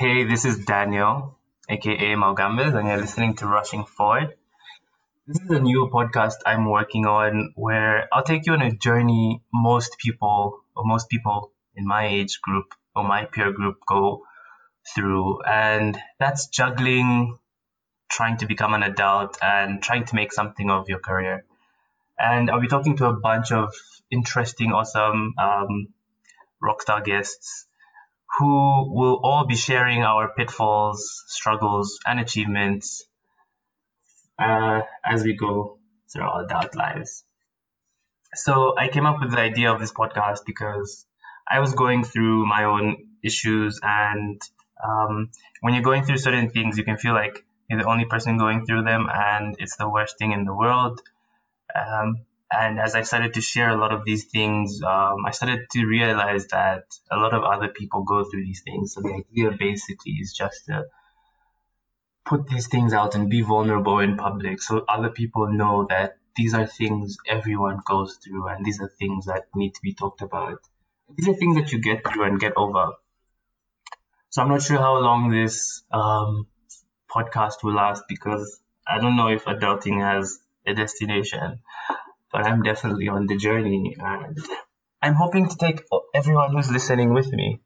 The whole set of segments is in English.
Hey, this is Daniel, aka Malgamves, and you're listening to Rushing Forward. This is a new podcast I'm working on where I'll take you on a journey most people, or most people in my age group or my peer group go through. And that's juggling, trying to become an adult, and trying to make something of your career. And I'll be talking to a bunch of interesting, awesome um, rockstar guests who will all be sharing our pitfalls, struggles, and achievements uh, as we go through our adult lives. So I came up with the idea of this podcast because I was going through my own issues, and um, when you're going through certain things, you can feel like you're the only person going through them, and it's the worst thing in the world. Um, and as I started to share a lot of these things, um, I started to realize that a lot of other people go through these things. So the idea basically is just to put these things out and be vulnerable in public so other people know that these are things everyone goes through and these are things that need to be talked about. These are things that you get through and get over. So I'm not sure how long this um, podcast will last because I don't know if adulting has a destination but I'm definitely on the journey and I'm hoping to take everyone who's listening with me.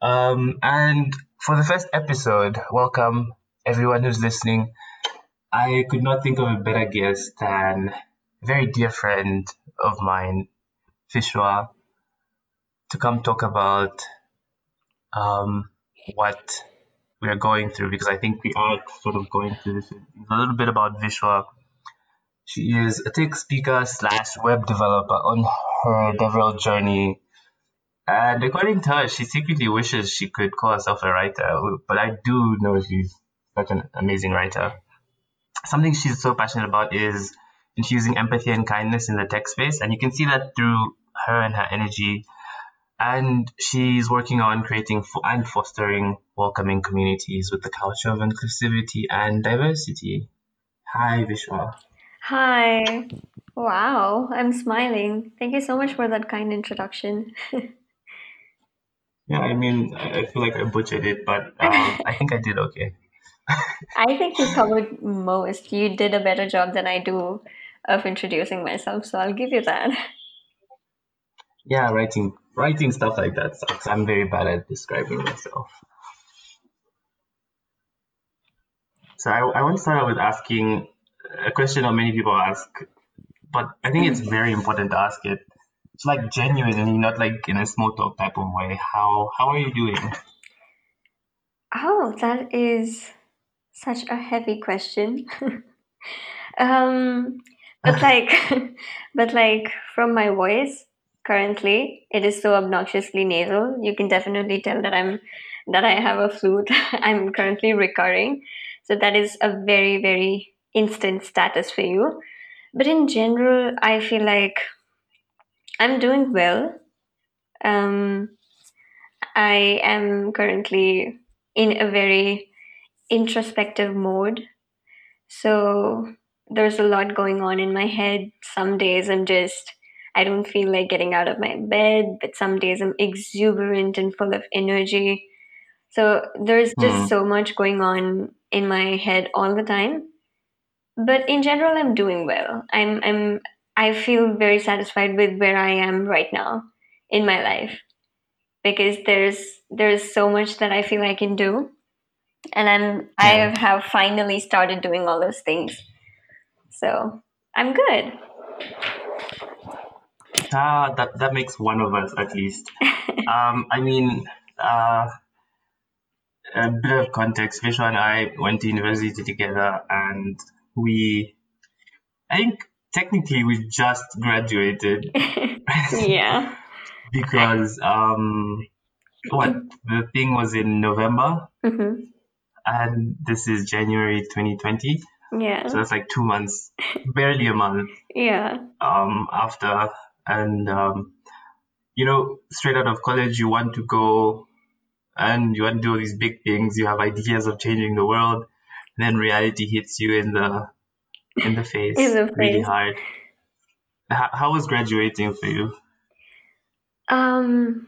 Um, and for the first episode, welcome everyone who's listening. I could not think of a better guest than a very dear friend of mine, Vishwa, to come talk about um, what we are going through because I think we are sort of going through this. A little bit about Vishwa she is a tech speaker slash web developer on her DevRel journey. And according to her, she secretly wishes she could call herself a writer, but I do know she's such an amazing writer. Something she's so passionate about is infusing empathy and kindness in the tech space, and you can see that through her and her energy. And she's working on creating and fostering welcoming communities with the culture of inclusivity and diversity. Hi, Vishwa. Hi. Wow, I'm smiling. Thank you so much for that kind introduction. yeah, I mean, I feel like I butchered it, but um, I think I did okay. I think you covered most. You did a better job than I do of introducing myself, so I'll give you that. Yeah, writing writing stuff like that sucks. I'm very bad at describing myself. So I, I want to start out with asking a question that many people ask, but I think it's very important to ask it. It's like genuinely, not like in a small talk type of way. How how are you doing? Oh, that is such a heavy question. um, but like, but like from my voice currently, it is so obnoxiously nasal. You can definitely tell that I'm that I have a flute. I'm currently recurring, so that is a very very instant status for you. But in general, I feel like I'm doing well. Um, I am currently in a very introspective mode. So there's a lot going on in my head. Some days I'm just, I don't feel like getting out of my bed, but some days I'm exuberant and full of energy. So there's just mm. so much going on in my head all the time but in general i'm doing well. I'm i'm i feel very satisfied with where i am right now in my life because there's there's so much that i feel i can do. And i'm yeah. i have finally started doing all those things. So i'm good. Ah that that makes one of us at least. Um i mean uh a bit of context. Vishwa and i went to university together and we, I think technically we just graduated. yeah. because um, what the thing was in November, mm-hmm. and this is January 2020. Yeah. So that's like two months, barely a month. Yeah. Um, after and um, you know, straight out of college, you want to go and you want to do all these big things. You have ideas of changing the world, then reality hits you in the in the face, in the face. really hard. How, how was graduating for you? Um,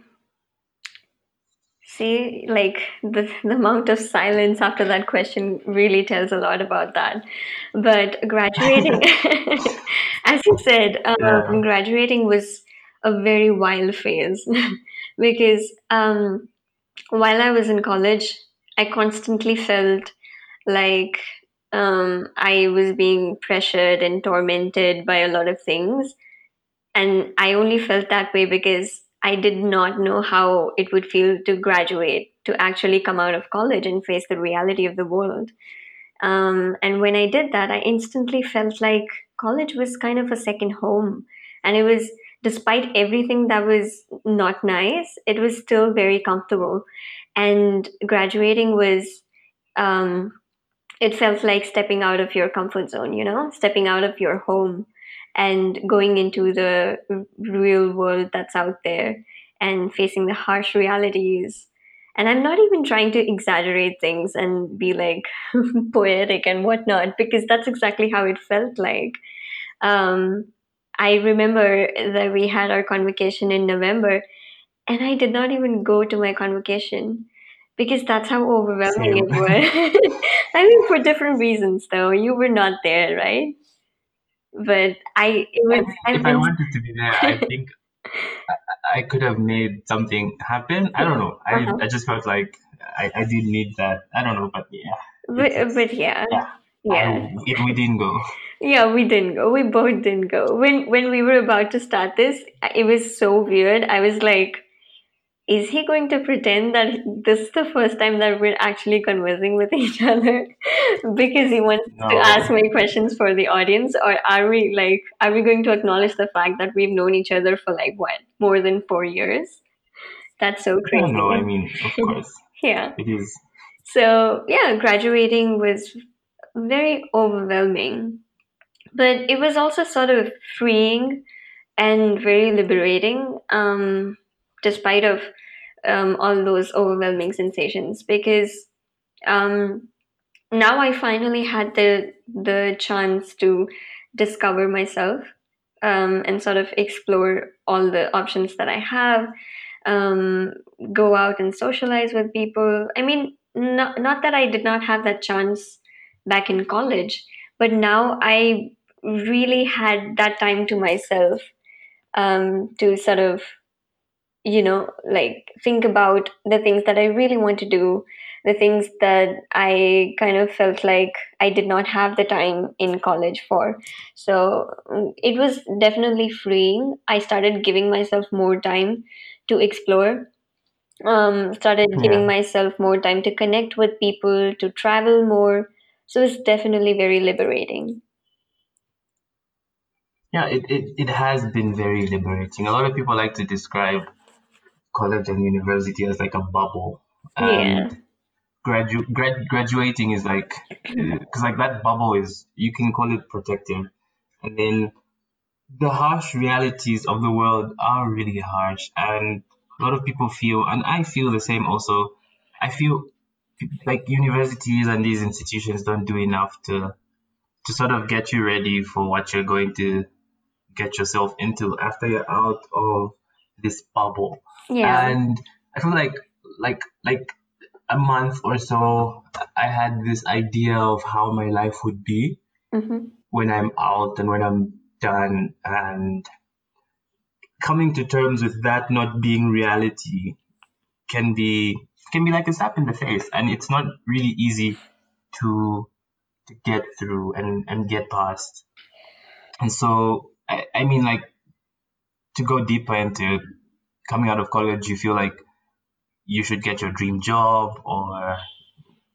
See, like the, the amount of silence after that question really tells a lot about that. But graduating, as you said, um, Yeah. graduating was a very wild phase because um, while I was in college, I constantly felt like um, I was being pressured and tormented by a lot of things. And I only felt that way because I did not know how it would feel to graduate, to actually come out of college and face the reality of the world. Um, and when I did that, I instantly felt like college was kind of a second home. And it was, despite everything that was not nice, it was still very comfortable. And graduating was, um, it felt like stepping out of your comfort zone, you know, stepping out of your home and going into the real world that's out there and facing the harsh realities. And I'm not even trying to exaggerate things and be like poetic and whatnot, because that's exactly how it felt like. Um, I remember that we had our convocation in November, and I did not even go to my convocation because that's how overwhelming Same. it was. I mean, for different reasons, though. You were not there, right? But I, it was, I've if I wanted to be there, I think I, I could have made something happen. I don't know. I, uh-huh. I just felt like I, I did need that. I don't know, but yeah, but, but yeah, yeah. yeah. I we didn't go. Yeah, we didn't go. We both didn't go. When when we were about to start this, it was so weird. I was like, is he going to pretend that this is the first time that we're actually conversing with each other? Because he wants to ask me questions for the audience or are we like are we going to acknowledge the fact that we've known each other for like what more than 4 years? That's so no, no. I crazy. mean, of course, yeah. It is. so yeah graduating was very overwhelming. But it was also sort of freeing and very liberating. Um despite of um, all those overwhelming sensations because um, now I finally had the the chance to discover myself um, and sort of explore all the options that I have. Um, go out and socialize with people. I mean, not not that I did not have that chance back in college, but now I really had that time to myself um, to sort of you know, like think about the things that I really want to do, the things that I kind of felt like I did not have the time in college for. So mm, it was definitely freeing. I started giving myself more time to explore, um, started giving Yeah, myself more time to connect with people, to travel more. So it's definitely very liberating. yeah. It, it it has been very liberating. A lot of people like to describe college and university as like a bubble, Yeah. and gradu- grad- graduating is like uh, because like that bubble is you can call it protective, and then the harsh realities of the world are really harsh. And a lot of people feel and i feel the same also. I feel like universities and these institutions don't do enough to to sort of get you ready for what you're going to get yourself into after you're out of this bubble Yeah. and i feel like like like a month or so i had this idea of how my life would be hmm when i'm out and when i'm done. And coming to terms with that not being reality can be can be like a slap in the face. And it's not really easy to to get through and and get past. And so i, I mean like to go deeper into coming out of college you feel like you should get your dream job or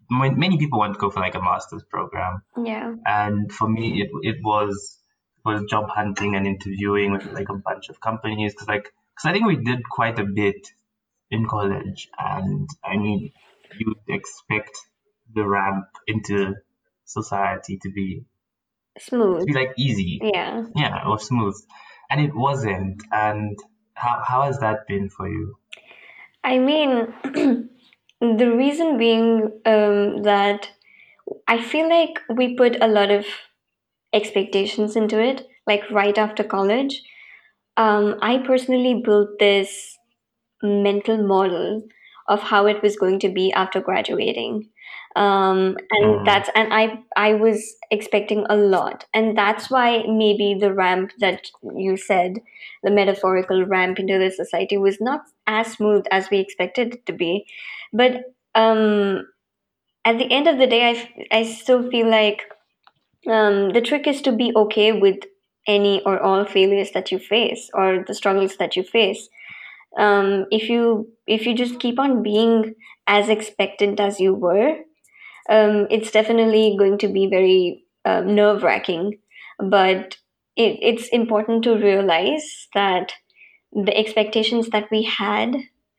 many people want to go for like a master's program. Yeah. and for me it it was was job hunting and interviewing with like a bunch of companies because like because I think we did quite a bit in college and I mean you'd expect the ramp into society to be smooth to be like easy. Yeah. yeah or smooth. And it wasn't. And how how has that been for you I mean, the reason being um, that I feel like we put a lot of expectations into it, like right after college. Um, I personally built this mental model of how it was going to be after graduating um, and Mm. that's and i i was expecting a lot. And that's why maybe the ramp that you said the metaphorical ramp into the society was not as smooth as we expected it to be. But um at the end of the day I I still feel like um, the trick is to be okay with any or all failures that you face or the struggles that you face. Um, if you if you just keep on being as expectant as you were um, it's definitely going to be very um, nerve wracking but it, it's important to realize that the expectations that we had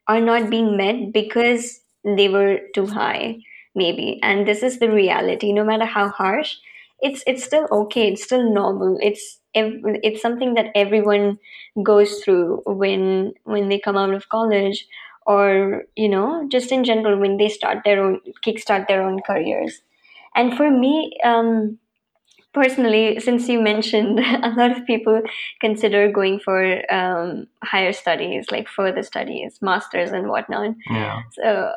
are not being met because they were too high maybe. And this is the reality. No matter how harsh it's it's still okay. It's still normal. It's it's something that everyone goes through when when they come out of college or you know just in general when they start their own kickstart their own careers and for me um personally since you mentioned a lot of people consider going for um, higher studies like further studies masters and whatnot Yeah. so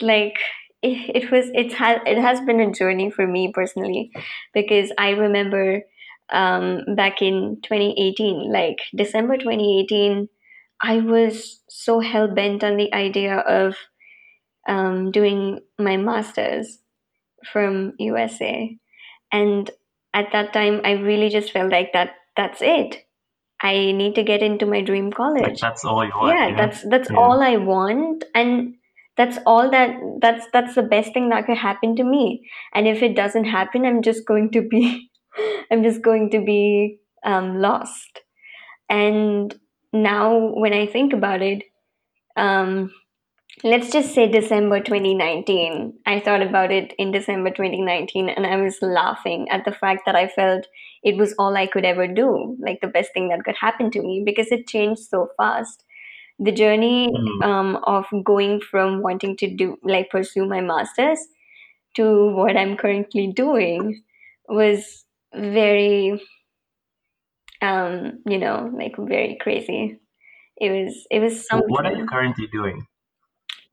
like it, it was it's had it has been a journey for me personally because i remember um back in 2018 like december 2018 i was so hell-bent on the idea of um, doing my masters from usa and at that time i really just felt like that that's it i need to get into my dream Like college that's all you want. yeah know? that's that's Yeah. all i want and that's all that that's that's the best thing that could happen to me and if it doesn't happen i'm just going to be i'm just going to be um, lost and now when i think about it um, let's just say december 2019 i thought about it in december 2019 and i was laughing at the fact that i felt it was all i could ever do like the best thing that could happen to me because it changed so fast the journey Mm. um, of going from wanting to do like pursue my masters to what i'm currently doing was very um you know like very crazy. It was it was something. what are you currently doing?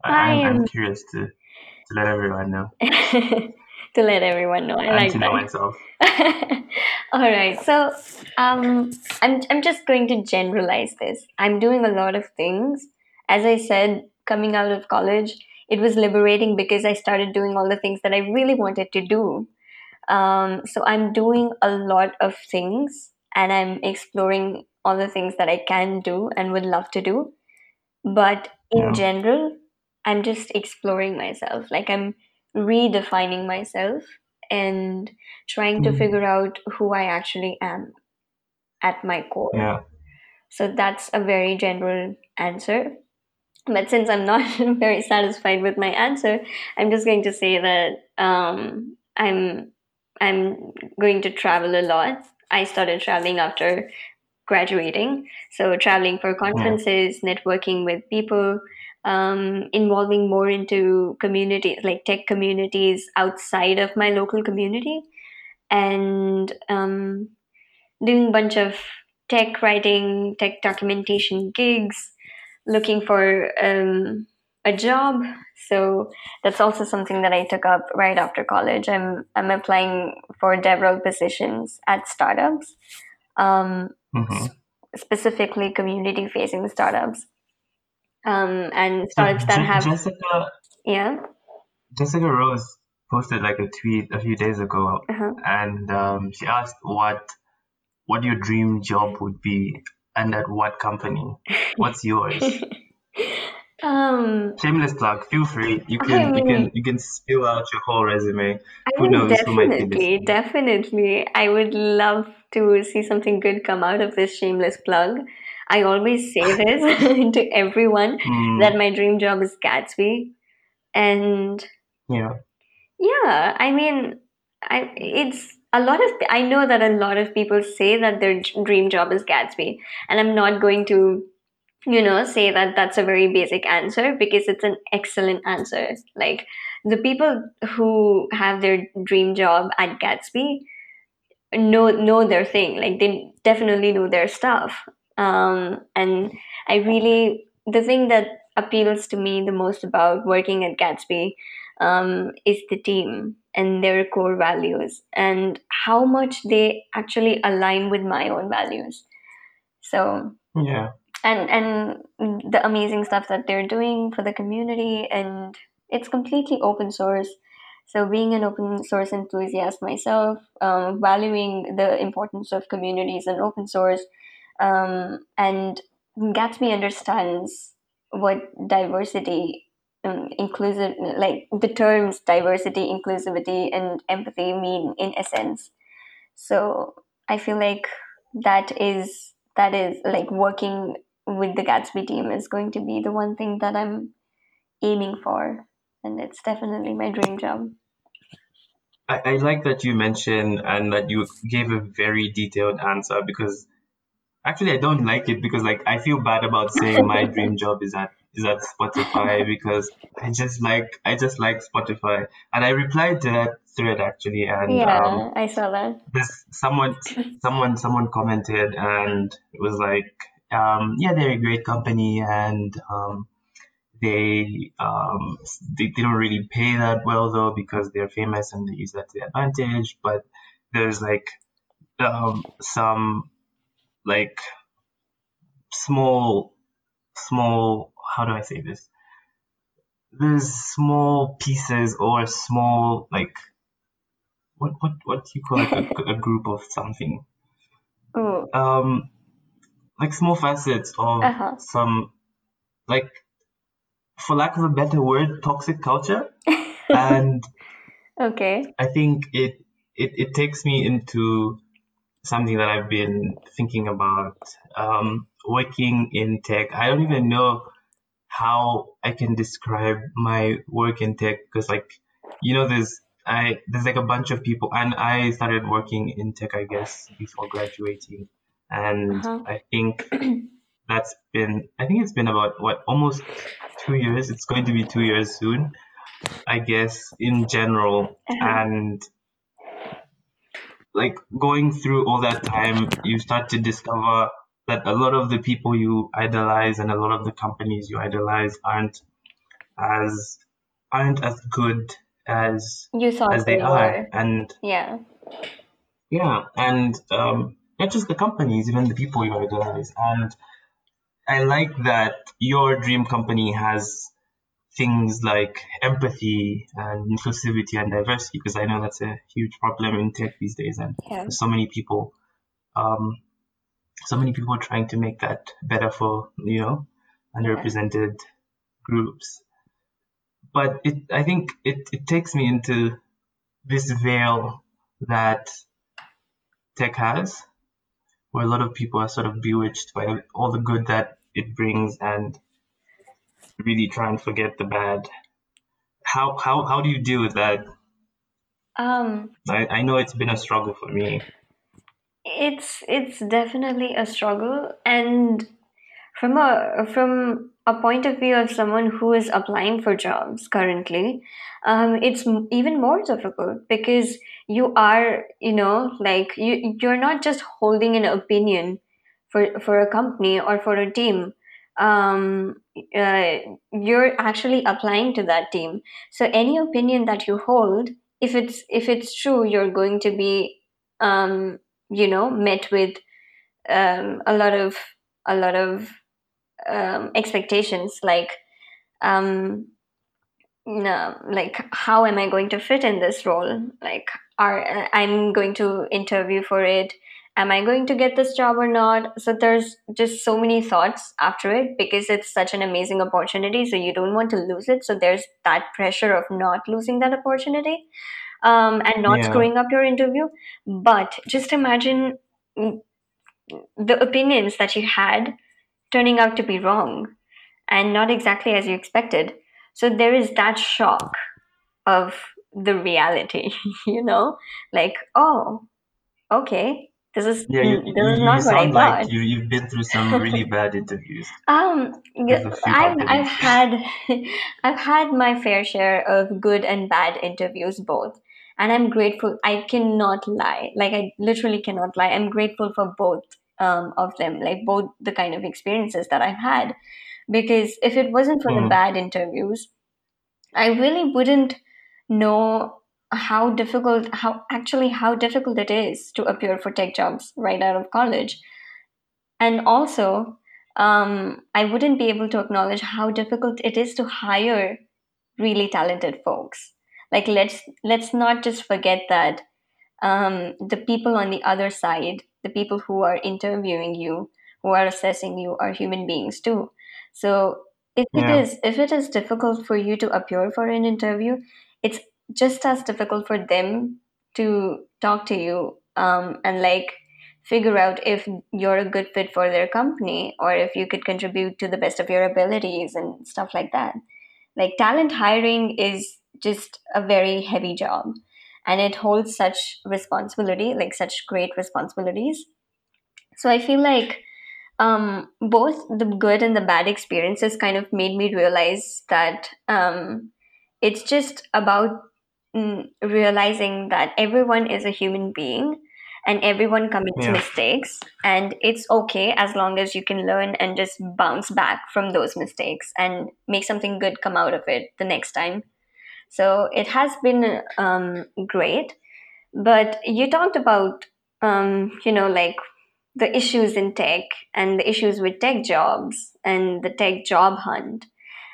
I, I I'm, curious to, to let everyone know. To let everyone know. I and like to know that myself. all right. So um i'm i'm just going to generalize this. I'm doing a lot of things. As i said coming out of college it was liberating because i started doing all the things that i really wanted to do. Um so i'm doing a lot of things and i'm exploring all the things that i can do and would love to do but in Yeah. general i'm just exploring myself like i'm redefining myself and trying to Mm. figure out who i actually am at my core Yeah. so that's a very general answer but since i'm not very satisfied with my answer i'm just going to say that um, i'm i'm going to travel a lot i started traveling after graduating. So traveling for conferences networking with people um, involving more into communities like tech communities outside of my local community. And um, doing a bunch of tech writing tech documentation gigs looking for um, a job so that's also something that i took up right after college i'm i'm applying for devrel positions at startups um, hmm specifically community facing startups um, and So startups that Je- have Jessica yeah Jessica Rose posted like a tweet a few days ago, uh-huh. and um, she asked what what your dream job would be and at what company. What's yours? um Shameless plug. Feel free. You I can you can you can spill out your whole resume. I Who mean knows who might be listening? definitely I would love to see something good come out of this shameless plug I always say this to everyone Mm, that my dream job is Gatsby and yeah. yeah I mean I it's a lot of I know that a lot of people say that their dream job is Gatsby and I'm not going to you know say that that's a very basic answer because it's an excellent answer. Like the people who have their dream job at gatsby know know their thing. Like they definitely know their stuff. Um and i really the thing that appeals to me the most about working at Gatsby um, is the team and their core values and how much they actually align with my own values. So yeah, and and the amazing stuff that they're doing for the community and it's completely open source. So being an open source enthusiast myself um, valuing the importance of communities and open source um, and gatsby understands what diversity um, inclusive like the terms diversity inclusivity and empathy mean in essence so i feel like that is that is like working with the gatsby team is going to be the one thing that i'm aiming for. And it's definitely my dream job. I, I like that you mentioned and that you gave a very detailed answer because actually I don't like it because like I feel bad about saying my dream job is at is at Spotify because I just like I just like Spotify. And I replied to that thread actually and yeah um, i saw that. this someone someone someone commented and it was like um, yeah they're a great company and um, they, um, they they don't really pay that well though because they're famous and they use that to their advantage but there's like um, some like small small how do I say this there's small pieces or small like what what what do you call like a, a group of something Ooh. um like small facets of Uh-huh. some like for lack of a better word toxic culture. And okay. I think it, it it takes me into something that i've been thinking about um working in tech. I don't even know how i can describe my work in tech because like you know there's i there's like a bunch of people and i started working in tech i guess before graduating and Uh-huh. i think that's been i think it's been about what almost two years. It's going to be two years soon i guess in general. Uh-huh. and like going through all that time you start to discover that a lot of the people you idolize and a lot of the companies you idolize aren't as aren't as good as you thought as they they are. were. And yeah. Yeah and um not just the companies even the people you idolize and i like that your dream company has things like empathy and inclusivity and diversity because i know that's a huge problem in tech these days and yeah. so many people um so many people trying to make that better for you know underrepresented groups. But it i think it, it takes me into this veil that tech has where a lot of people are sort of bewitched by all the good that it brings and really try and forget the bad. How how how do you deal with that? Um i, I know it's been a struggle for me. It's it's definitely a struggle and from a from a point of view of someone who is applying for jobs currently um, it's even more difficult because you are you know like you you're not just holding an opinion for for a company or for a team. Um, uh, you're actually applying to that team. So any opinion that you hold if it's if it's true you're going to be um, you know met with um, a lot of a lot of um, expectations like um no, like how am i going to fit in this role? Like are i'm going to interview for it. Am i going to get this job or not? So there's just so many thoughts after it because it's such an amazing opportunity so you don't want to lose it. So there's that pressure of not losing that opportunity um, and not Yeah. screwing up your interview. But just imagine the opinions that you had turning out to be wrong and not exactly as you expected. So there is that shock of the reality, you know, like oh, okay, this is yeah you, this you, is you not what I thought. like you, you've been through some really bad interviews Um, with a few I've I've had I've had my fair share of good and bad interviews both, and I'm grateful. I cannot lie, like I literally cannot lie. I'm grateful for both um, of them, like both the kind of experiences that I've had. because if it wasn't for the Mm. bad interviews, I really wouldn't know how difficult how actually how difficult it is to appear for tech jobs right out of college and also um, i wouldn't be able to acknowledge how difficult it is to hire really talented folks like let's let's not just forget that um, the people on the other side the people who are interviewing you who are assessing you are human beings too. So if it Yeah. is if it is difficult for you to appear for an interview it's just as difficult for them to talk to you um, and like figure out if you're a good fit for their company or if you could contribute to the best of your abilities and stuff like that. Like talent hiring is just a very heavy job and it holds such responsibility like such great responsibilities so i feel like um, both the good and the bad experiences kind of made me realize that um, it's just about mm, realizing that everyone is a human being and everyone commits Yeah. mistakes and it's okay as long as you can learn and just bounce back from those mistakes and make something good come out of it the next time so it has been um, great but you talked about um, you know like the issues in tech and the issues with tech jobs and the tech job hunt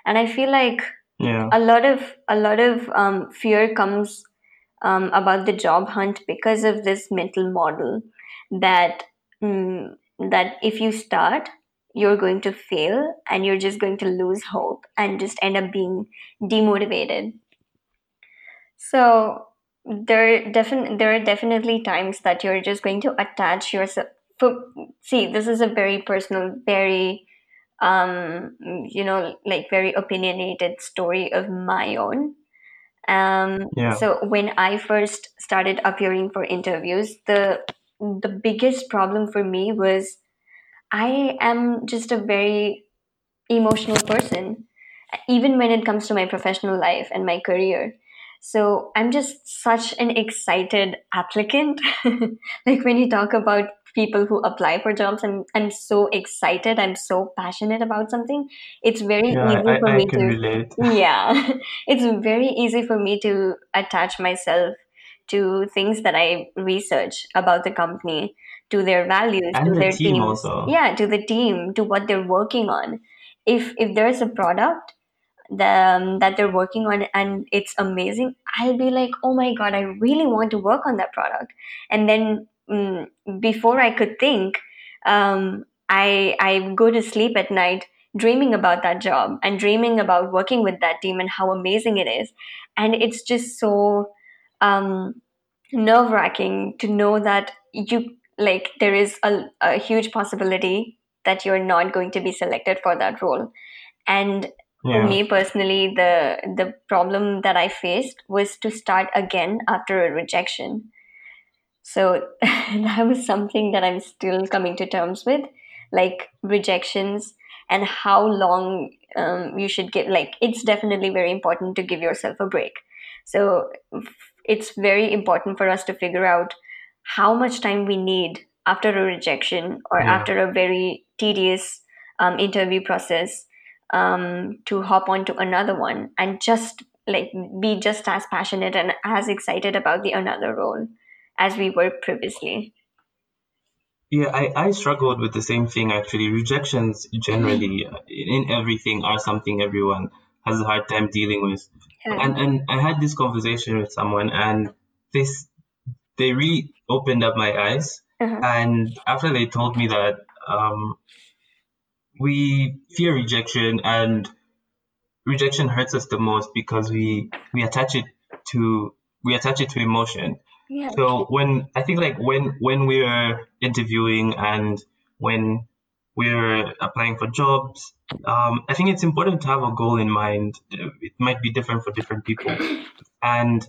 and i feel like Yeah. a lot of a lot of um, fear comes um, about the job hunt because of this mental model that mm, that if you start you're going to fail and you're just going to lose hope and just end up being demotivated so there defin- there are definitely times that you're just going to attach yourself see this is a very personal very um you know like very opinionated story of my own um Yeah. so when i first started appearing for interviews the the biggest problem for me was i am just a very emotional person even when it comes to my professional life and my career so i'm just such an excited applicant like when you talk about people who apply for jobs i'm i'm so excited i'm so passionate about something it's very Yeah. easy I, for I me can to relate. yeah it's very easy for me to attach myself to things that i research about the company to their values to the their team teams also. yeah to the team to what they're working on if if there's a product the, um, that they're working on and it's amazing i'll be like oh my god i really want to work on that product. And then mm, before i could think um, i i go to sleep at night dreaming about that job and dreaming about working with that team and how amazing it is. And it's just so um, nerve wracking to know that you like there is a, a huge possibility that you're not going to be selected for that role. And for me personally the the problem that i faced was to start again after a rejection. So that was something that i'm still coming to terms with like rejections and how long um, you should give like it's definitely very important to give yourself a break. So it's very important for us to figure out how much time we need after a rejection or Yeah. after a very tedious um, interview process um, to hop on to another one and just like be just as passionate and as excited about the another role as we were previously. Yeah, I, I struggled with the same thing actually. Rejections generally uh, in everything are something everyone has a hard time dealing with. And and I had this conversation with someone and this they really opened up my eyes. Uh-huh. And after they told me that um, we fear rejection and rejection hurts us the most because we we attach it to we attach it to emotion. Yeah. So when I think like when when we're interviewing and when we're applying for jobs, um, I think it's important to have a goal in mind. It might be different for different people, and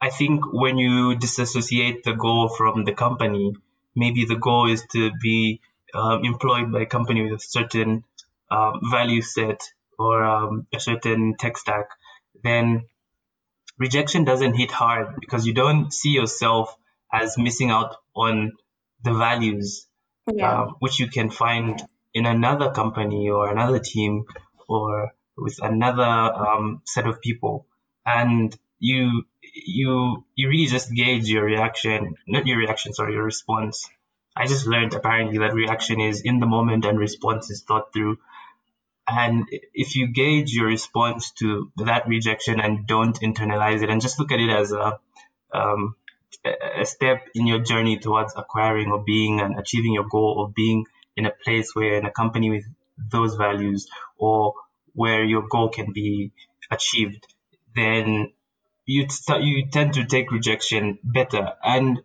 I think when you disassociate the goal from the company, maybe the goal is to be um, employed by a company with a certain um, value set or um, a certain tech stack, then rejection doesn't hit hard because you don't see yourself as missing out on the values Yeah. uh, which you can find in another company or another team or with another um, set of people, and you you you really just gauge your reaction, not your reaction, sorry, your response. I just learned apparently that reaction is in the moment and response is thought through. And if you gauge your response to that rejection and don't internalize it and just look at it as a um, a step in your journey towards acquiring or being and achieving your goal of being in a place where in a company with those values or where your goal can be achieved, then you you tend to take rejection better. And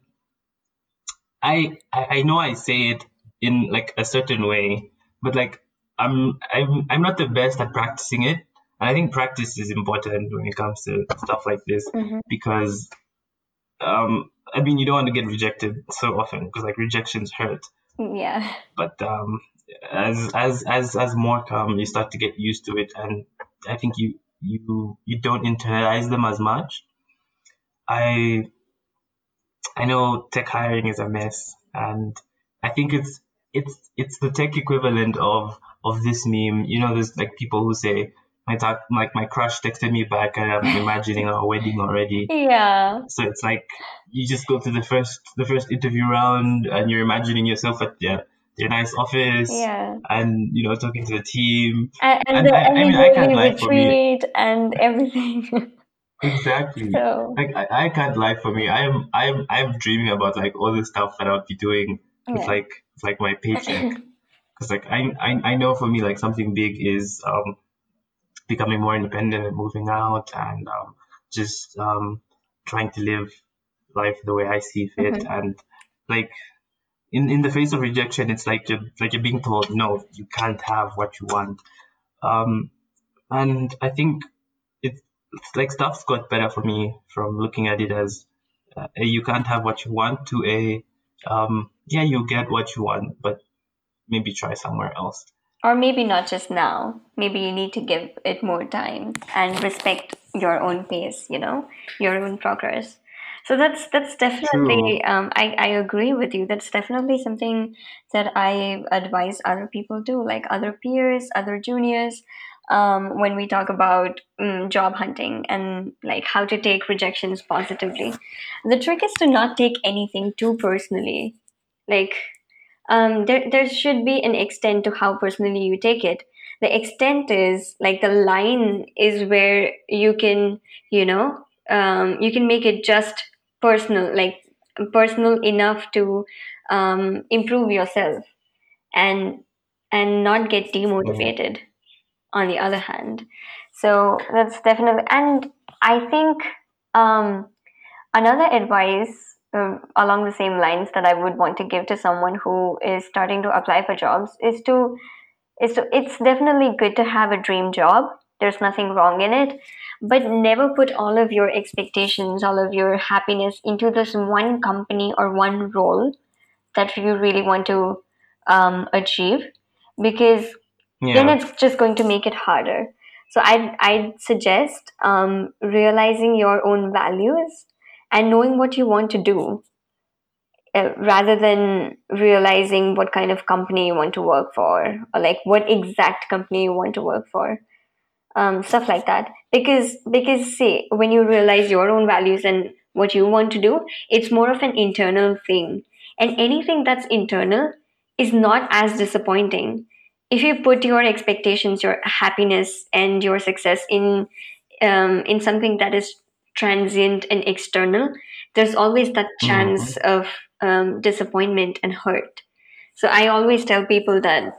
I I know I say it in like a certain way, but like I'm I'm I'm not the best at practicing it. And I think practice is important when it comes to stuff like this Mhm. because um I mean you don't want to get rejected so often because like rejections hurt. Yeah. But um as as as as more come you start to get used to it and I think you you you don't internalize them as much. I I know tech hiring is a mess, and I think it's it's it's the tech equivalent of of this meme. You know, there's like people who say my like my crush texted me back, and I'm imagining our wedding already. Yeah. So it's like you just go to the first the first interview round, and you're imagining yourself at their their nice office, Yeah. and you know talking to the team. And, and, And the, I- I mean, I can't lie for me. and everything. Exactly. so Like I, I can't lie for me. I'm I'm I'm dreaming about like all the stuff that I'll be doing with yeah. like with, like my paycheck. Because like I, I I know for me like something big is um becoming more independent and moving out and um just um trying to live life the way I see fit Mhm. and like in in the face of rejection it's like you're like you're being told no you can't have what you want um and I think it's it's like stuff's got better for me from looking at it as uh, you can't have what you want to a um yeah you get what you want but maybe try somewhere else Or maybe not just now. Maybe you need to give it more time and respect your own pace, you know, your own progress. So that's that's definitely um, I, I agree with you. That's definitely something that I advise other people to, like other peers, other juniors, um, when we talk about mm, job hunting and like how to take rejections positively. The trick is to not take anything too personally. Like um, there there should be an extent to how personally you take it. The extent is like the line is where you can, you know, um, you can make it just personal, like personal enough to um, improve yourself and and not get demotivated. On the other hand, so that's definitely, and I think um, Another advice um, along the same lines that I would want to give to someone who is starting to apply for jobs is to is to it's definitely good to have a dream job. There's nothing wrong in it, but never put all of your expectations, all of your happiness into this one company or one role that you really want to um, achieve, because then it's just going to make it harder. So I'd, I'd suggest um, realizing your own values and knowing what you want to do uh, rather than realizing what kind of company you want to work for or like what exact company you want to work for um, stuff like that. Because because see when you realize your own values and what you want to do it's more of an internal thing. And anything that's internal is not as disappointing if you put your expectations your happiness and your success in um, in something that is transient and external there's always that chance of um, disappointment and hurt. So i always tell people that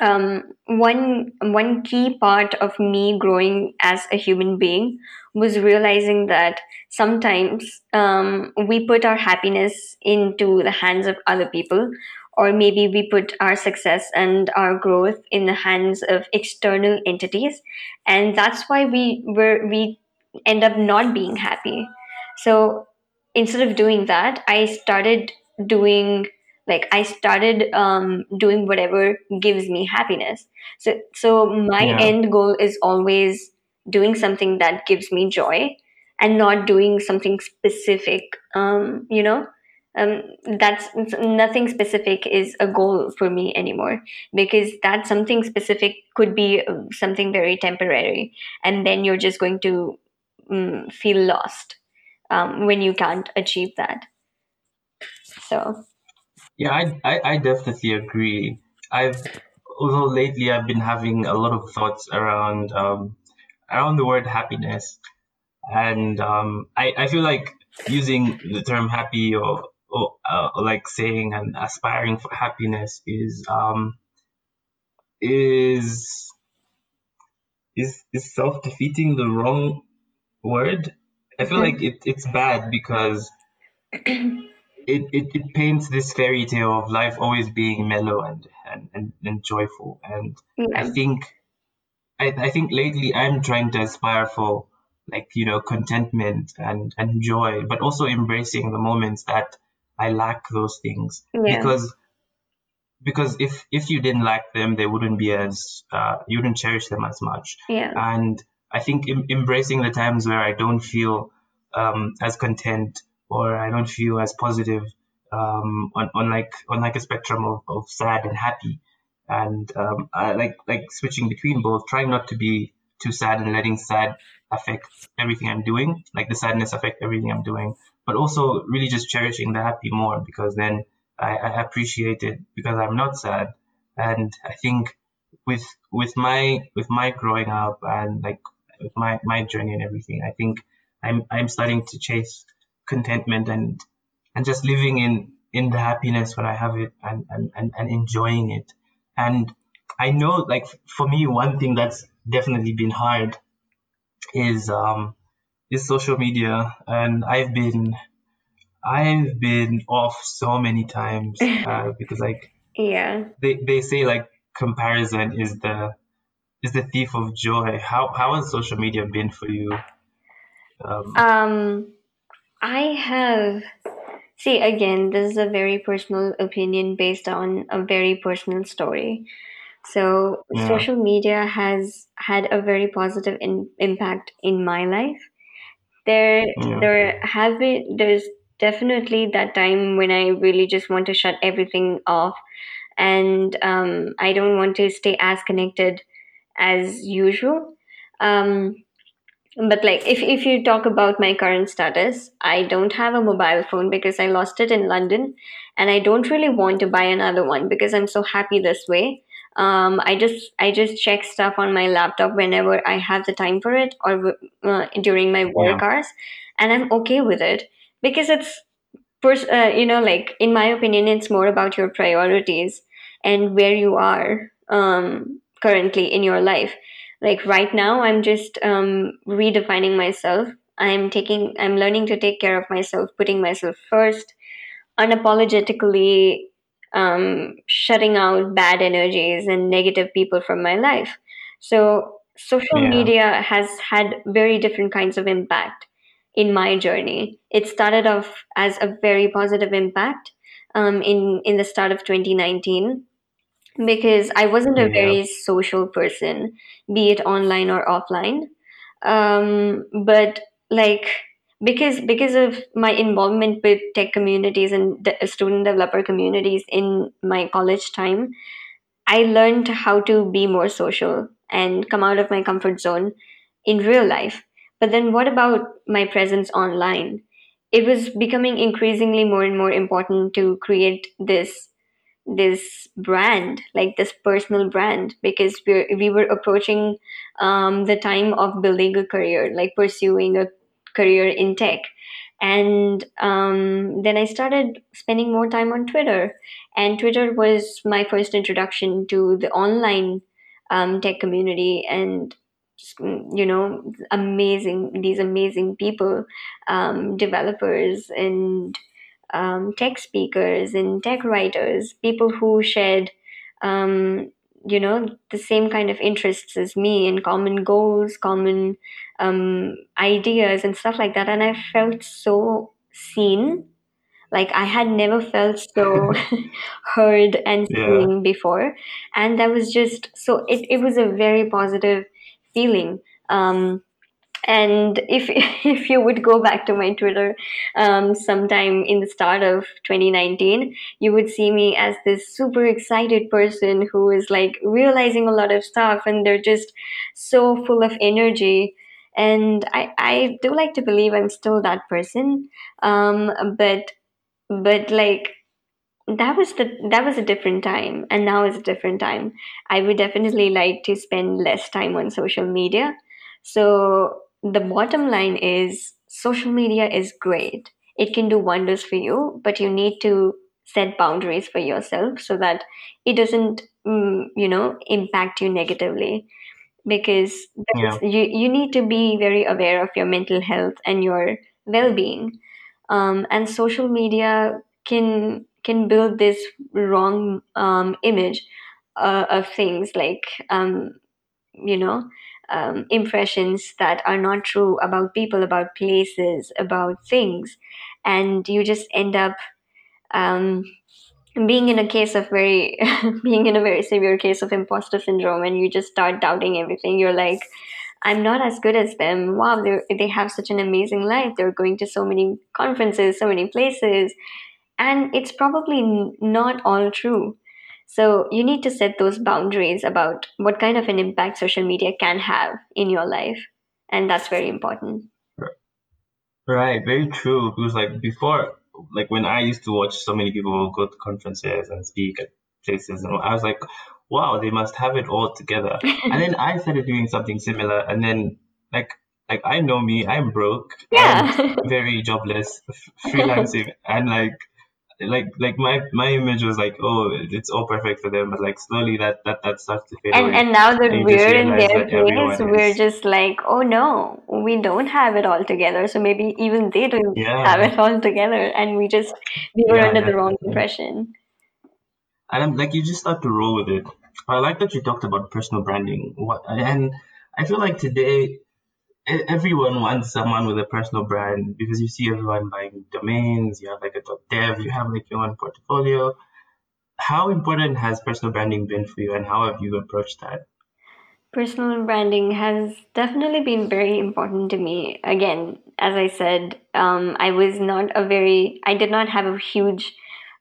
um, one one key part of me growing as a human being was realizing that sometimes um, we put our happiness into the hands of other people or maybe we put our success and our growth in the hands of external entities. And that's why we were we end up not being happy. So instead of doing that i started doing like i started um, doing whatever gives me happiness. So so my Yeah. end goal is always doing something that gives me joy and not doing something specific um, you know um, that's nothing specific is a goal for me anymore because that something specific could be uh, something very temporary and then you're just going to um, feel lost um, when you can't achieve that so Yeah, I, I, I definitely agree. I've although lately I've been having a lot of thoughts around um around the word happiness, and um I, I feel like using the term happy or or, uh, or like saying and aspiring for happiness is um is is is self defeating the wrong word. I feel like it, it's bad because it, it, it paints this fairy tale of life always being mellow and, and, and, and joyful. And I think I, I think lately I'm trying to aspire for like, you know, contentment and, and joy, but also embracing the moments that I lack those things. yeah Because because if if you didn't lack them, they wouldn't be as uh, you wouldn't cherish them as much. yeah And I think em- embracing the times where I don't feel um, as content or I don't feel as positive um, on, on like on like a spectrum of, of sad and happy, and um, I like like switching between both, trying not to be too sad and letting sad affect everything I'm doing, like the sadness affect everything I'm doing, but also really just cherishing the happy more because then I, I appreciate it because I'm not sad, and I think with with my with my growing up and like with my my journey and everything, I think I'm I'm starting to chase contentment and and just living in in the happiness when I have it and and and, and enjoying it. And I know like for me one thing that's definitely been hard is um is social media and I've been I've been off so many times uh, because like yeah they, they say like comparison is the is the thief of joy. How how has social media been for you? Um, um i have see again this is a very personal opinion based on a very personal story so yeah, social media has had a very positive in, impact in my life there there have been there's definitely that time when i really just want to shut everything off. And um, i don't want to stay as connected as usual. Um, but like if, if you talk about my current status i don't have a mobile phone because i lost it in london. And i don't really want to buy another one because i'm so happy this way um, i just i just check stuff on my laptop whenever i have the time for it or uh, during my yeah, work hours and i'm okay with it because it's pers- uh, you know like in my opinion it's more about your priorities and where you are um, currently in your life. Like right now i'm just um, redefining myself. I'm taking i'm learning to take care of myself putting myself first unapologetically um, shutting out bad energies and negative people from my life so social yeah, media has had very different kinds of impact in my journey. It started off as a very positive impact um, in in the start of 2019 because I wasn't a yeah, very social person, be it online or offline. Um, but like because because of my involvement with tech communities and the student developer communities in my college time, I learned how to be more social and come out of my comfort zone in real life. But then what about my presence online? It was becoming increasingly more and more important to create this this brand, like this personal brand, because we we were approaching um, the time of building a career, like pursuing a career in tech. And um, then I started spending more time on Twitter, and Twitter was my first introduction to the online um, tech community and you know amazing these amazing people um, developers and um, tech speakers and tech writers, people who shared, um, you know, the same kind of interests as me and common goals, common um, ideas and stuff like that. And I felt so seen. Like I had never felt so heard and yeah, seen before. And that was just so, it, it was a very positive feeling. Um, and if if you would go back to my twitter um, sometime in the start of 2019 you would see me as this super excited person who is like realizing a lot of stuff and they're just so full of energy. And i i do like to believe i'm still that person. Um, but but like that was the that was a different time and now is a different time. I would definitely like to spend less time on social media. So the bottom line is social media is great. It can do wonders for you but you need to set boundaries for yourself so that it doesn't mm, you know impact you negatively. Because Yeah. you you need to be very aware of your mental health and your well-being. Um, and social media can can build this wrong um, image uh, of things like um, you know um, impressions that are not true about people about places about things. And you just end up um, being in a case of very being in a very severe case of imposter syndrome and you just start doubting everything. You're like i'm not as good as them. Wow they they have such an amazing life. They're going to so many conferences so many places. And it's probably not all true so you need to set those boundaries about what kind of an impact social media can have in your life and that's very important Right, very true. Because like before, like when I used to watch so many people go to conferences and speak at places, and I was like, wow, they must have it all together. And then I started doing something similar, and then like like I know me, I'm broke yeah very jobless, f- freelancing, and like like like my my image was like, oh, it's all perfect for them, but like slowly that that that starts to fade And away, and now that and we're in their place, we're is just like, oh no, we don't have it all together. So maybe even they don't have it all together, and we just we were yeah under the wrong impression. And I'm like, you just start to roll with it. I like that you talked about personal branding. What and I feel like today everyone wants someone with a personal brand because you see everyone buying domains. You have like a dev. You have like your own portfolio. How important has personal branding been for you, and how have you approached that? Personal branding has definitely been very important to me. Again, as I said, um, I was not a very, I did not have a huge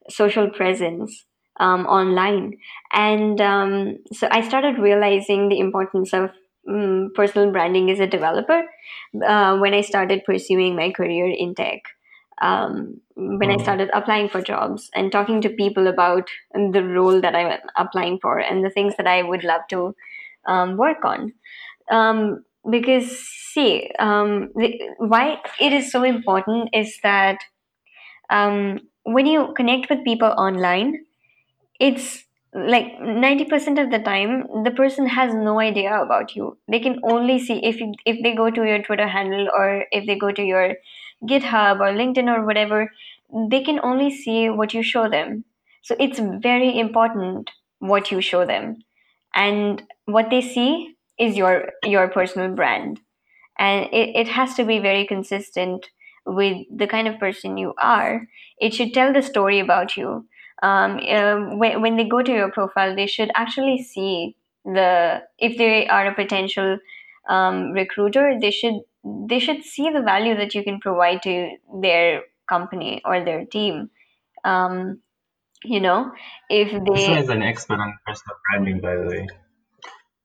social presence um, online. And um, so I started realizing the importance of um, personal branding as a developer uh, when I started pursuing my career in tech. Um, when I Mm, started applying for jobs and talking to people about the role that I'm applying for and the things that I would love to um, work on. Um, because, see, um, the, why it is so important is that um, when you connect with people online, it's like 90% of the time the person has no idea about you. They can only see if you, if they go to your twitter handle or if they go to your github or linkedin or whatever they can only see what you show them. So it's very important what you show them. And what they see is your your personal brand. And it, it has to be very consistent with the kind of person you are. It should tell the story about you um, uh, when, when they go to your profile they should actually see the if they are a potential um, recruiter they should they should see the value that you can provide to their company or their team um, you know if they one is an expert on personal branding, by the way.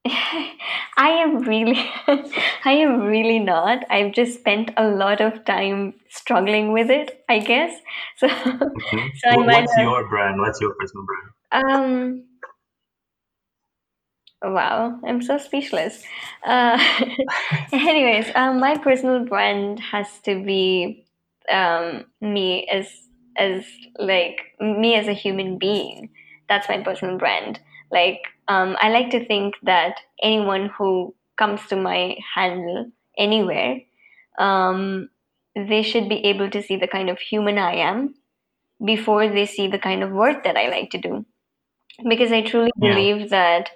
I am really, I am really not. I've just spent a lot of time struggling with it, I guess. So, hmm so I What, might what's have. your brand? What's your personal brand? Um, wow, I'm so speechless. Uh, anyways, um, my personal brand has to be um me as as like me as a human being. That's my personal brand. Like, um, I like to think that anyone who comes to my handle anywhere um, they should be able to see the kind of human I am before they see the kind of work that I like to do. Because I truly Yeah. believe that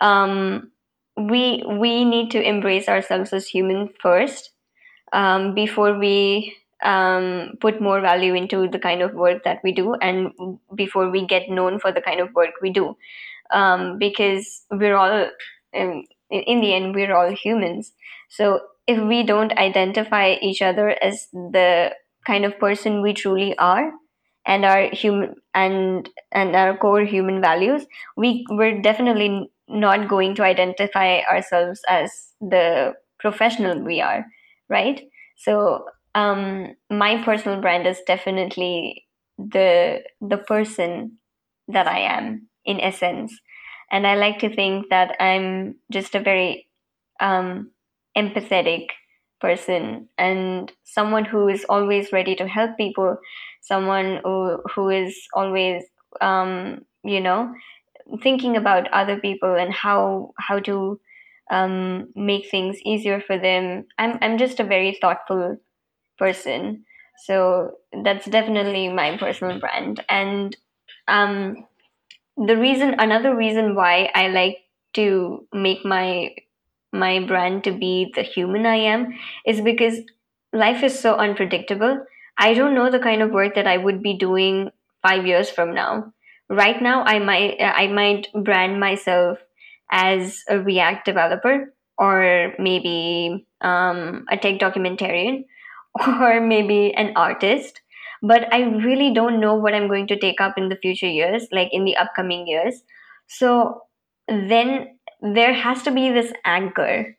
um, we we need to embrace ourselves as human first um, before we um, put more value into the kind of work that we do and before we get known for the kind of work we do um, because we're all um, in in the end we're all humans. So if we don't identify each other as the kind of person we truly are and our human and and our core human values we we're definitely not going to identify ourselves as the professional we are right? So um my personal brand is definitely the the person that i am in essence. And i like to think that i'm just a very um empathetic person and someone who is always ready to help people someone who, who is always um, you know thinking about other people and how how to um, make things easier for them. I'm i'm just a very thoughtful person. So that's definitely my personal brand. And um, the reason another reason why i like to make my my brand to be the human I am is because life is so unpredictable. I don't know the kind of work that I would be doing five years from now. Right now, I might I might brand myself as a React developer or maybe um, a tech documentarian or maybe an artist. But I really don't know what I'm going to take up in the future years, like in the upcoming years. So then there has to be this anchor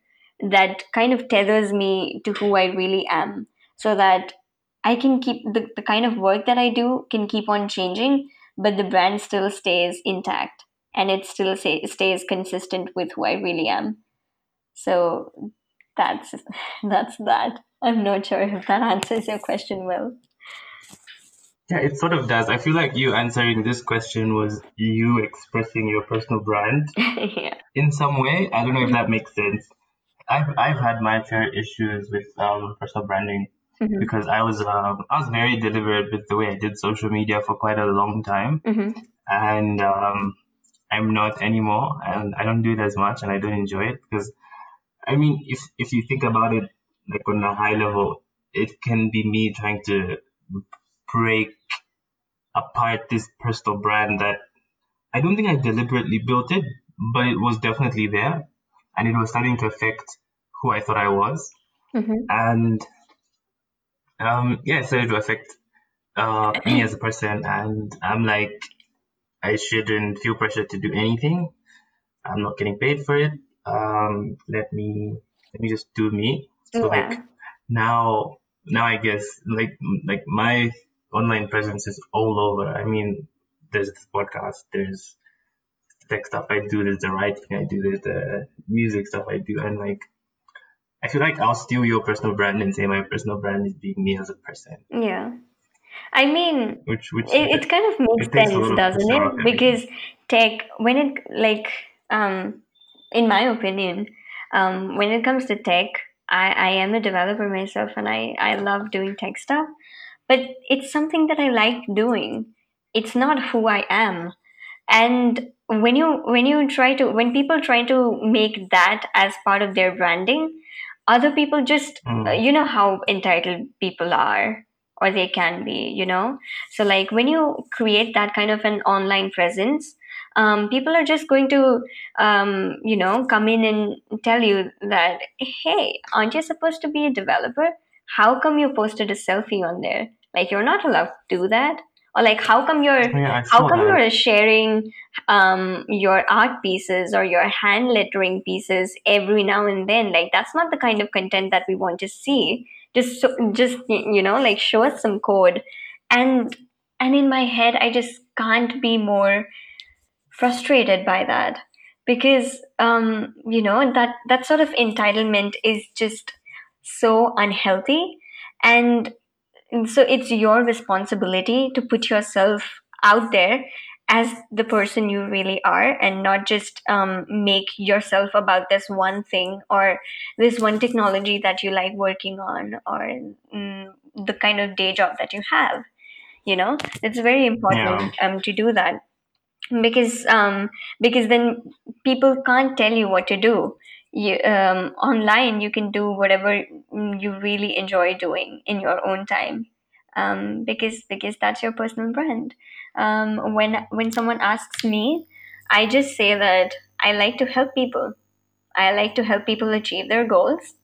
that kind of tethers me to who I really am so that I can keep the, the kind of work that I do can keep on changing, but the brand still stays intact and it still say, stays consistent with who I really am. So that's that's that. I'm not sure if that answers your question well. Yeah, it sort of does. I feel like you answering this question was you expressing your personal brand yeah. in some way. I don't know if that makes sense. I've I've had my fair issues with um, personal branding Mhm. because I was um, I was very deliberate with the way I did social media for quite a long time, Mhm. and um, I'm not anymore, and I don't do it as much, and I don't enjoy it because I mean, if if you think about it, like on a high level, it can be me trying to break apart this personal brand that I don't think I deliberately built it, but it was definitely there, and it was starting to affect who I thought I was, Mhm. and um, yeah, it started to affect uh, me as a person, and I'm like, I shouldn't feel pressure to do anything. I'm not getting paid for it. Um, let me let me just do me. So like now now I guess like like my online presence is all over. I mean, there's this podcast, there's tech stuff I do, there's the writing I do, there's the music stuff I do, and like I feel like I'll steal your personal brand and say my personal brand is being me as a person, Yeah. I mean, which which it, it kind of makes it takes a sense, doesn't it? Because tech, when it like, um, in my opinion, um, when it comes to tech, I, I am a developer myself, and I I love doing tech stuff. But it's something that I like doing. It's not who I am, and when you when you try to when people try to make that as part of their branding other people just Mm. you know how entitled people are or they can be you know so like when you create that kind of an online presence um, people are just going to um, you know come in and tell you that hey aren't you supposed to be a developer how come you posted a selfie on there like you're not allowed to do that? Or like how come you're Oh, yeah, how come that. you're sharing um, your art pieces or your hand lettering pieces every now and then? Like that's not the kind of content that we want to see. Just so, just you know like show us some code. And and in my head i just can't be more frustrated by that. Because um you know that that sort of entitlement is just so unhealthy. And and so it's your responsibility to put yourself out there as the person you really are and not just um, make yourself about this one thing or this one technology that you like working on or mm, the kind of day job that you have you know it's very Yeah. important um, to do that because um, because then people can't tell you what to do you, um, online you can do whatever you really enjoy doing in your own time. Um, because because that's your personal brand. Um, when when someone asks me i just say that i like to help people. I like to help people achieve their goals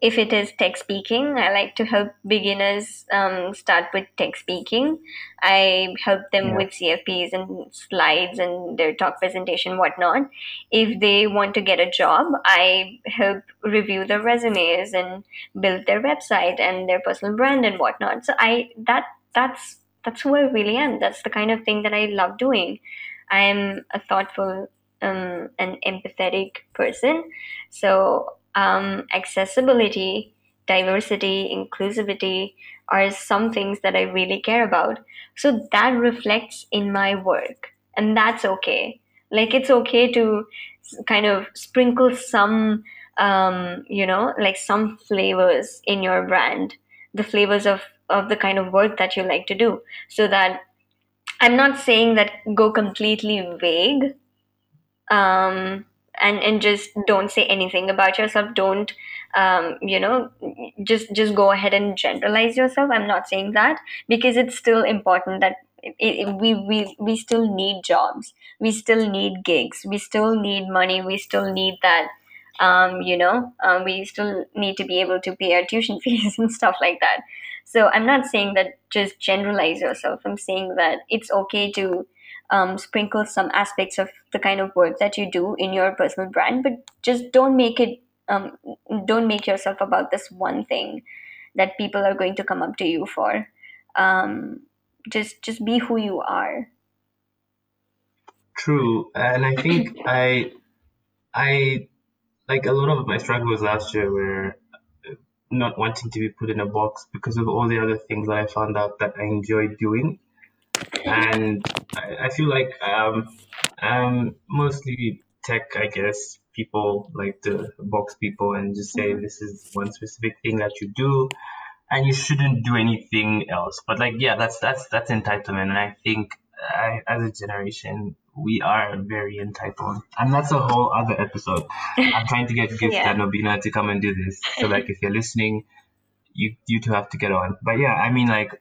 if it is tech speaking, I like to help beginners um, start with tech speaking. I help them Yeah. with CFPs and slides and their talk presentation, whatnot. If they want to get a job, I help review their resumes and build their website and their personal brand and whatnot. So I that that's that's who I really am. That's the kind of thing that I love doing. I am a thoughtful um, and empathetic person. So um, accessibility, diversity, inclusivity are some things that I really care about. So that reflects in my work, and that's okay. Like it's okay to kind of sprinkle some, um, you know, like some flavors in your brand, the flavors of of the kind of work that you like to do, so that I'm not saying that go completely vague um, and and just don't say anything about yourself. Don't um, you know just just go ahead and generalize yourself. I'm not saying that because it's still important that it, it, we we we still need jobs. We still need gigs. We still need money. We still need that. Um, you know, um, we still need to be able to pay our tuition fees and stuff like that. So I'm not saying that just generalize yourself. I'm saying that it's okay to um, sprinkle some aspects of the kind of work that you do in your personal brand, but just don't make it, um, don't make yourself about this one thing that people are going to come up to you for. Um, just, just be who you are. True, and I think I I like a lot of my struggles last year were not wanting to be put in a box because of all the other things that I found out that I enjoy doing, and I, I feel like um um mostly tech, I guess. People like to box people and just say this is one specific thing that you do, and you shouldn't do anything else. But like, yeah, that's that's that's entitlement, and I think I, as a generation, we are very entitled, and that's a whole other episode. I'm trying to get Gift Yeah. and Nobina to come and do this. So like, if you're listening, you you two have to get on. But yeah, I mean like,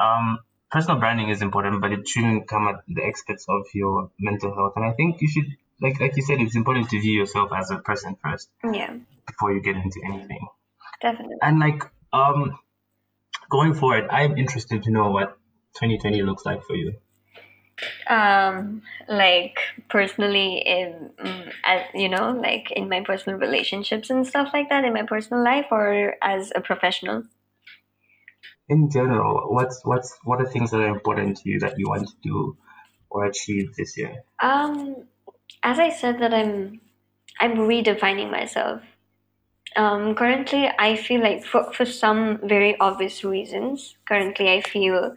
um, personal branding is important, but it shouldn't come at the expense of your mental health. And I think you should, like like you said, it's important to view yourself as a person first Yeah, before you get into anything. definitely. And like, um, going forward, I'm interested to know what 2020 looks like for you. Um, like personally, in as you know, like in my personal relationships and stuff like that, in my personal life, or as a professional. In general, what's what's what are things that are important to you that you want to do or achieve this year? Um, as I said that I'm I'm redefining myself. Um, currently, I feel like for, for some very obvious reasons, currently I feel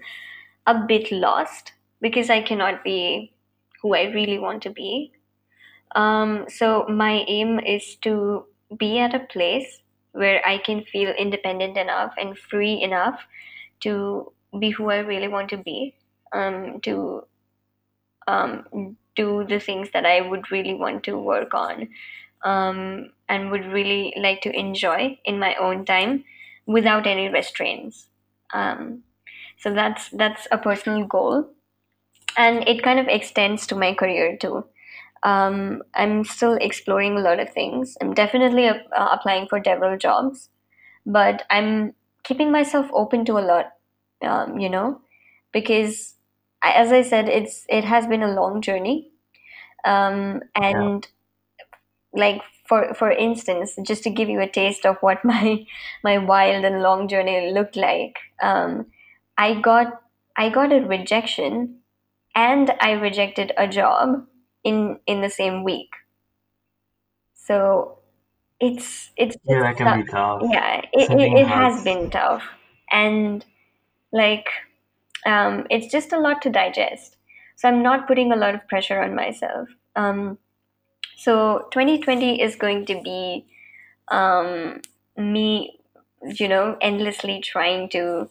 a bit lost because I cannot be who I really want to be. Um, so my aim is to be at a place where I can feel independent enough and free enough to be who I really want to be. Um, to um, do the things that I would really want to work on um, and would really like to enjoy in my own time without any restraints. Um, so that's that's a personal goal, and it kind of extends to my career too. Um, I'm still exploring a lot of things. I'm definitely uh, applying for several jobs, but I'm keeping myself open to a lot. Um, you know, because I- as I said, it's it has been a long journey, um, and like for for instance, just to give you a taste of what my my wild and long journey looked like, um, I got I got a rejection, and I rejected a job in in the same week. So it's it's Yeah, that can be tough. yeah it, it, it has been tough. And like um, it's just a lot to digest. So i'm not putting a lot of pressure on myself. Um, so 2020 is going to be um, me you know endlessly trying to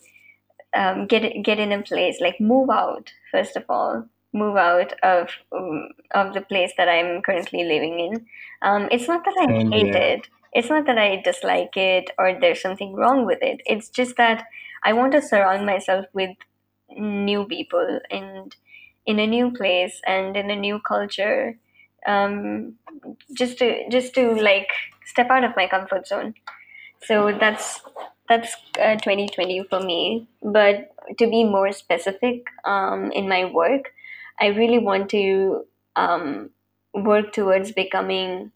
um, get it- get in a place like move out first of all move out of um, of the place that i'm currently living in um, it's not that i Same hate here. it it's not that i dislike it or there's something wrong with it it's just that i want to surround myself with new people and in a new place and in a new culture um, just to just to like step out of my comfort zone so that's that's uh, 2020 for me. But to be more specific, um, in my work, I really want to um, work towards becoming.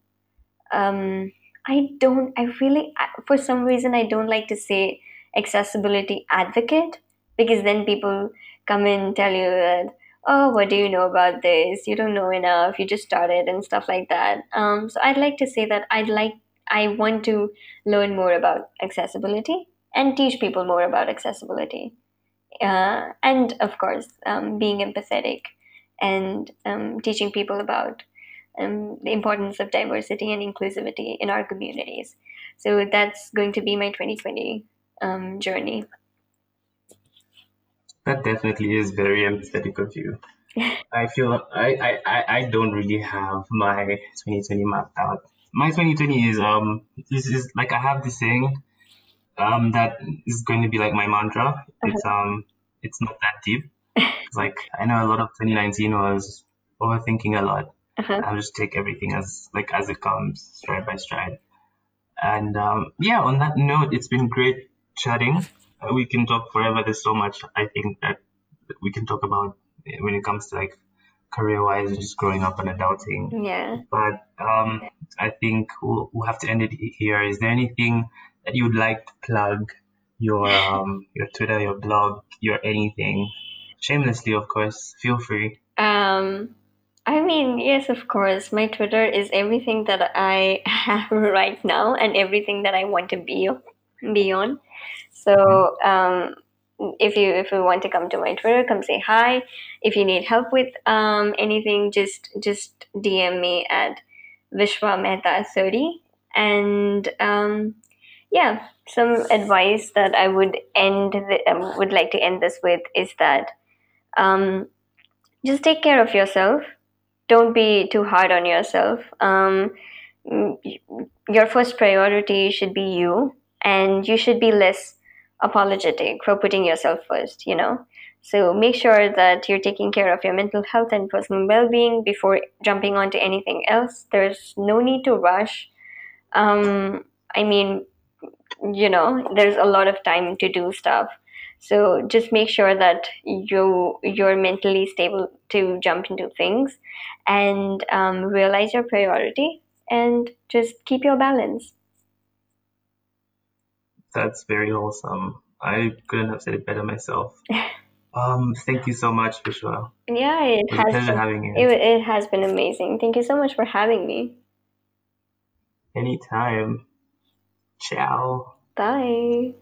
Um, I don't. I really, for some reason, I don't like to say accessibility advocate because then people come in tell you that oh what do you know about this you don't know enough you just started and stuff like that um, so i'd like to say that i'd like i want to learn more about accessibility and teach people more about accessibility uh, and of course um, being empathetic and um, teaching people about um, the importance of diversity and inclusivity in our communities so that's going to be my 2020 um, journey That definitely is very empathetic of you. I feel I, I, I, don't really have my 2020 mapped out. My 2020 is um this is like I have this thing um that is going to be like my mantra. It's um it's not that deep. Like I know a lot of 2019 was overthinking a lot. uh-huh. I'll just take everything as like as it comes, stride by stride. And um, yeah, on that note, it's been great chatting. Uh, we can talk forever. There's so much I think that we can talk about when it comes to like career wise and just growing up and adulting. yeah But um, I think we'll, we'll have to end it here. Is there anything that you would like to plug? Your um, your Twitter, your blog, your anything. Shamelessly, of course. Feel free. Um, I mean, yes, of course. My Twitter is everything that I have right now and everything that I want to be be on. So, um, if you if you want to come to my Twitter, come say hi. If you need help with um, anything, just just DM me at Vishwa Mehta thirty. And um, yeah, some advice that I would end the, um, would like to end this with is that um, just take care of yourself. Don't be too hard on yourself. Um, your first priority should be you, and you should be less apologetic for putting yourself first, you know? So make sure that you're taking care of your mental health and personal well being before jumping onto anything else. There's no need to rush. Um, I mean, you know, there's a lot of time to do stuff. So just make sure that you you're mentally stable to jump into things, and um, realize your priority, and just keep your balance. That's very wholesome. I couldn't have said it better myself. Um, thank you so much, Vishwa. Yeah, it It has been, having you. it, it has been amazing. Thank you so much for having me. Anytime. Ciao. Bye.